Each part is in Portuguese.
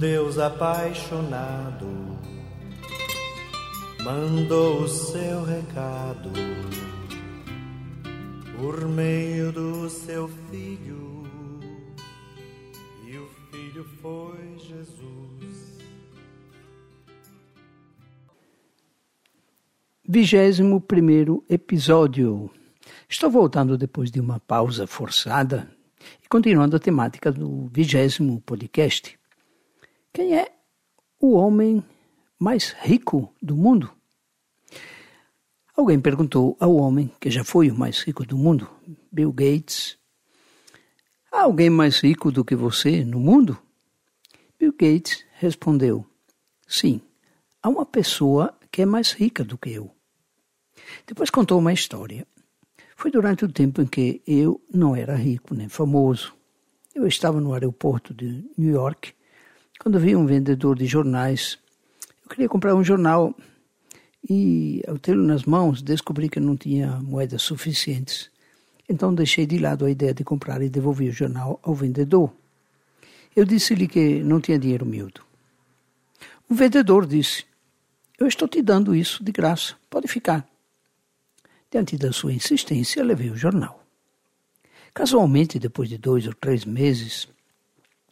Deus apaixonado mandou o seu recado por meio do seu filho, e o filho foi Jesus. Vigésimo primeiro episódio. Estou voltando depois de uma pausa forçada e continuando a temática do vigésimo podcast. Quem é o homem mais rico do mundo? Alguém perguntou ao homem que já foi o mais rico do mundo, Bill Gates: Há alguém mais rico do que você no mundo? Bill Gates respondeu: Sim, há uma pessoa que é mais rica do que eu. Depois contou uma história. Foi durante o tempo em que eu não era rico nem famoso. Eu estava no aeroporto de New York quando vi um vendedor de jornais. Eu queria comprar um jornal e, ao tê-lo nas mãos, descobri que não tinha moedas suficientes. Então deixei de lado a ideia de comprar e devolvi o jornal ao vendedor. Eu disse-lhe que não tinha dinheiro miúdo. O vendedor disse: Eu estou te dando isso de graça, pode ficar. Diante da sua insistência, levei o jornal. Casualmente, depois de dois ou três meses,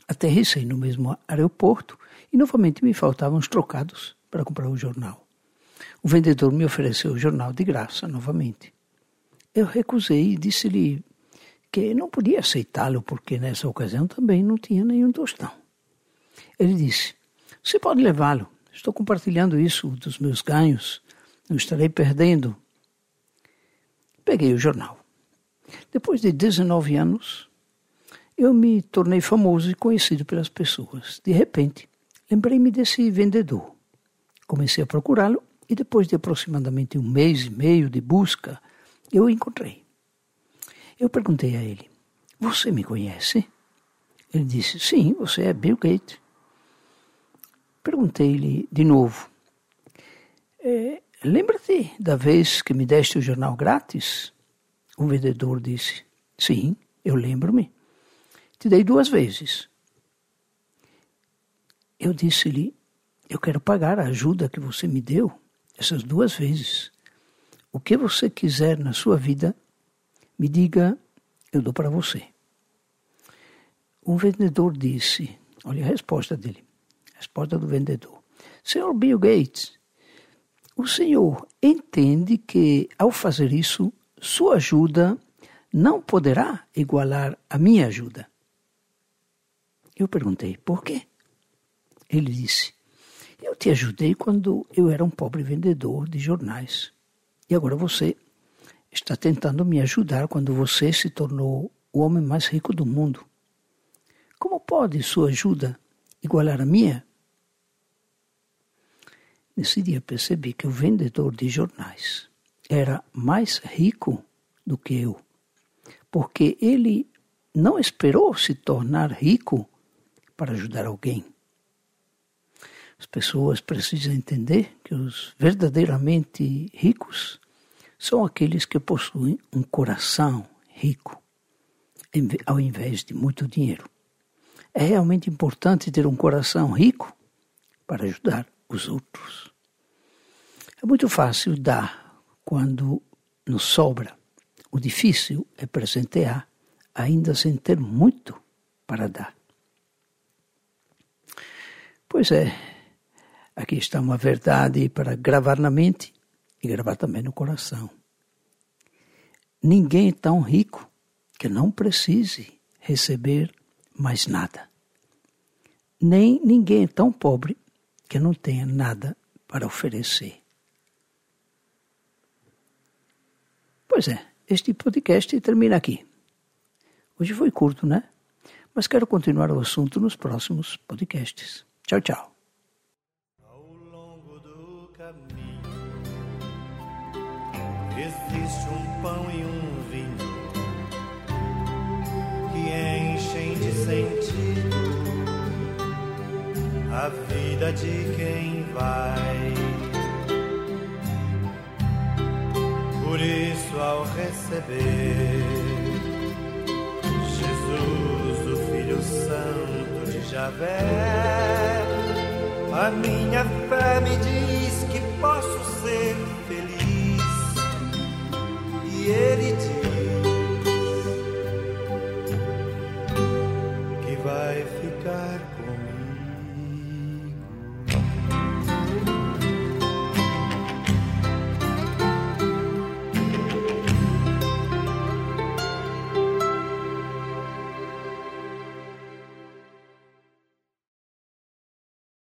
aterrissei no mesmo aeroporto e novamente me faltavam os trocados para comprar o jornal. O vendedor me ofereceu o jornal de graça novamente. Eu recusei e disse-lhe que não podia aceitá-lo porque nessa ocasião também não tinha nenhum tostão. Ele disse: Você pode levá-lo. Estou compartilhando isso dos meus ganhos. Não estarei perdendo. Peguei o jornal. Depois de 19 anos, eu me tornei famoso e conhecido pelas pessoas. De repente, lembrei-me desse vendedor. Comecei a procurá-lo e depois de aproximadamente um mês e meio de busca, eu o encontrei. Eu perguntei a ele: Você me conhece? Ele disse: Sim, você é Bill Gates. Perguntei-lhe de novo: é, Lembra-te da vez que me deste o jornal grátis? O vendedor disse: Sim, eu lembro-me. Te dei duas vezes. Eu disse-lhe: Eu quero pagar a ajuda que você me deu essas duas vezes. O que você quiser na sua vida, me diga, eu dou para você. Um vendedor disse, olha a resposta dele, a resposta do vendedor. Senhor Bill Gates, o senhor entende que ao fazer isso, sua ajuda não poderá igualar a minha ajuda? Eu perguntei, por quê? Ele disse, eu te ajudei quando eu era um pobre vendedor de jornais. E agora você está tentando me ajudar quando você se tornou o homem mais rico do mundo. Como pode sua ajuda igualar a minha? Nesse dia percebi que o vendedor de jornais era mais rico do que eu, porque ele não esperou se tornar rico para ajudar alguém. As pessoas precisam entender que os verdadeiramente ricos são aqueles que possuem um coração rico, ao invés de muito dinheiro. É realmente importante ter um coração rico para ajudar os outros. É muito fácil dar quando nos sobra. O difícil é presentear, ainda sem ter muito para dar. Pois é, Aqui está uma verdade para gravar na mente e gravar também no coração. Ninguém é tão rico que não precise receber mais nada. Nem ninguém é tão pobre que não tenha nada para oferecer. Pois é, este podcast termina aqui. Hoje foi curto, né? Mas quero continuar o assunto nos próximos podcasts. Tchau, tchau. Existe um pão e um vinho que enchem de sentido a vida de quem vai. Por isso, ao receber Jesus, o Filho Santo de Javé A minha fé me diz que posso ser feliz. E ele diz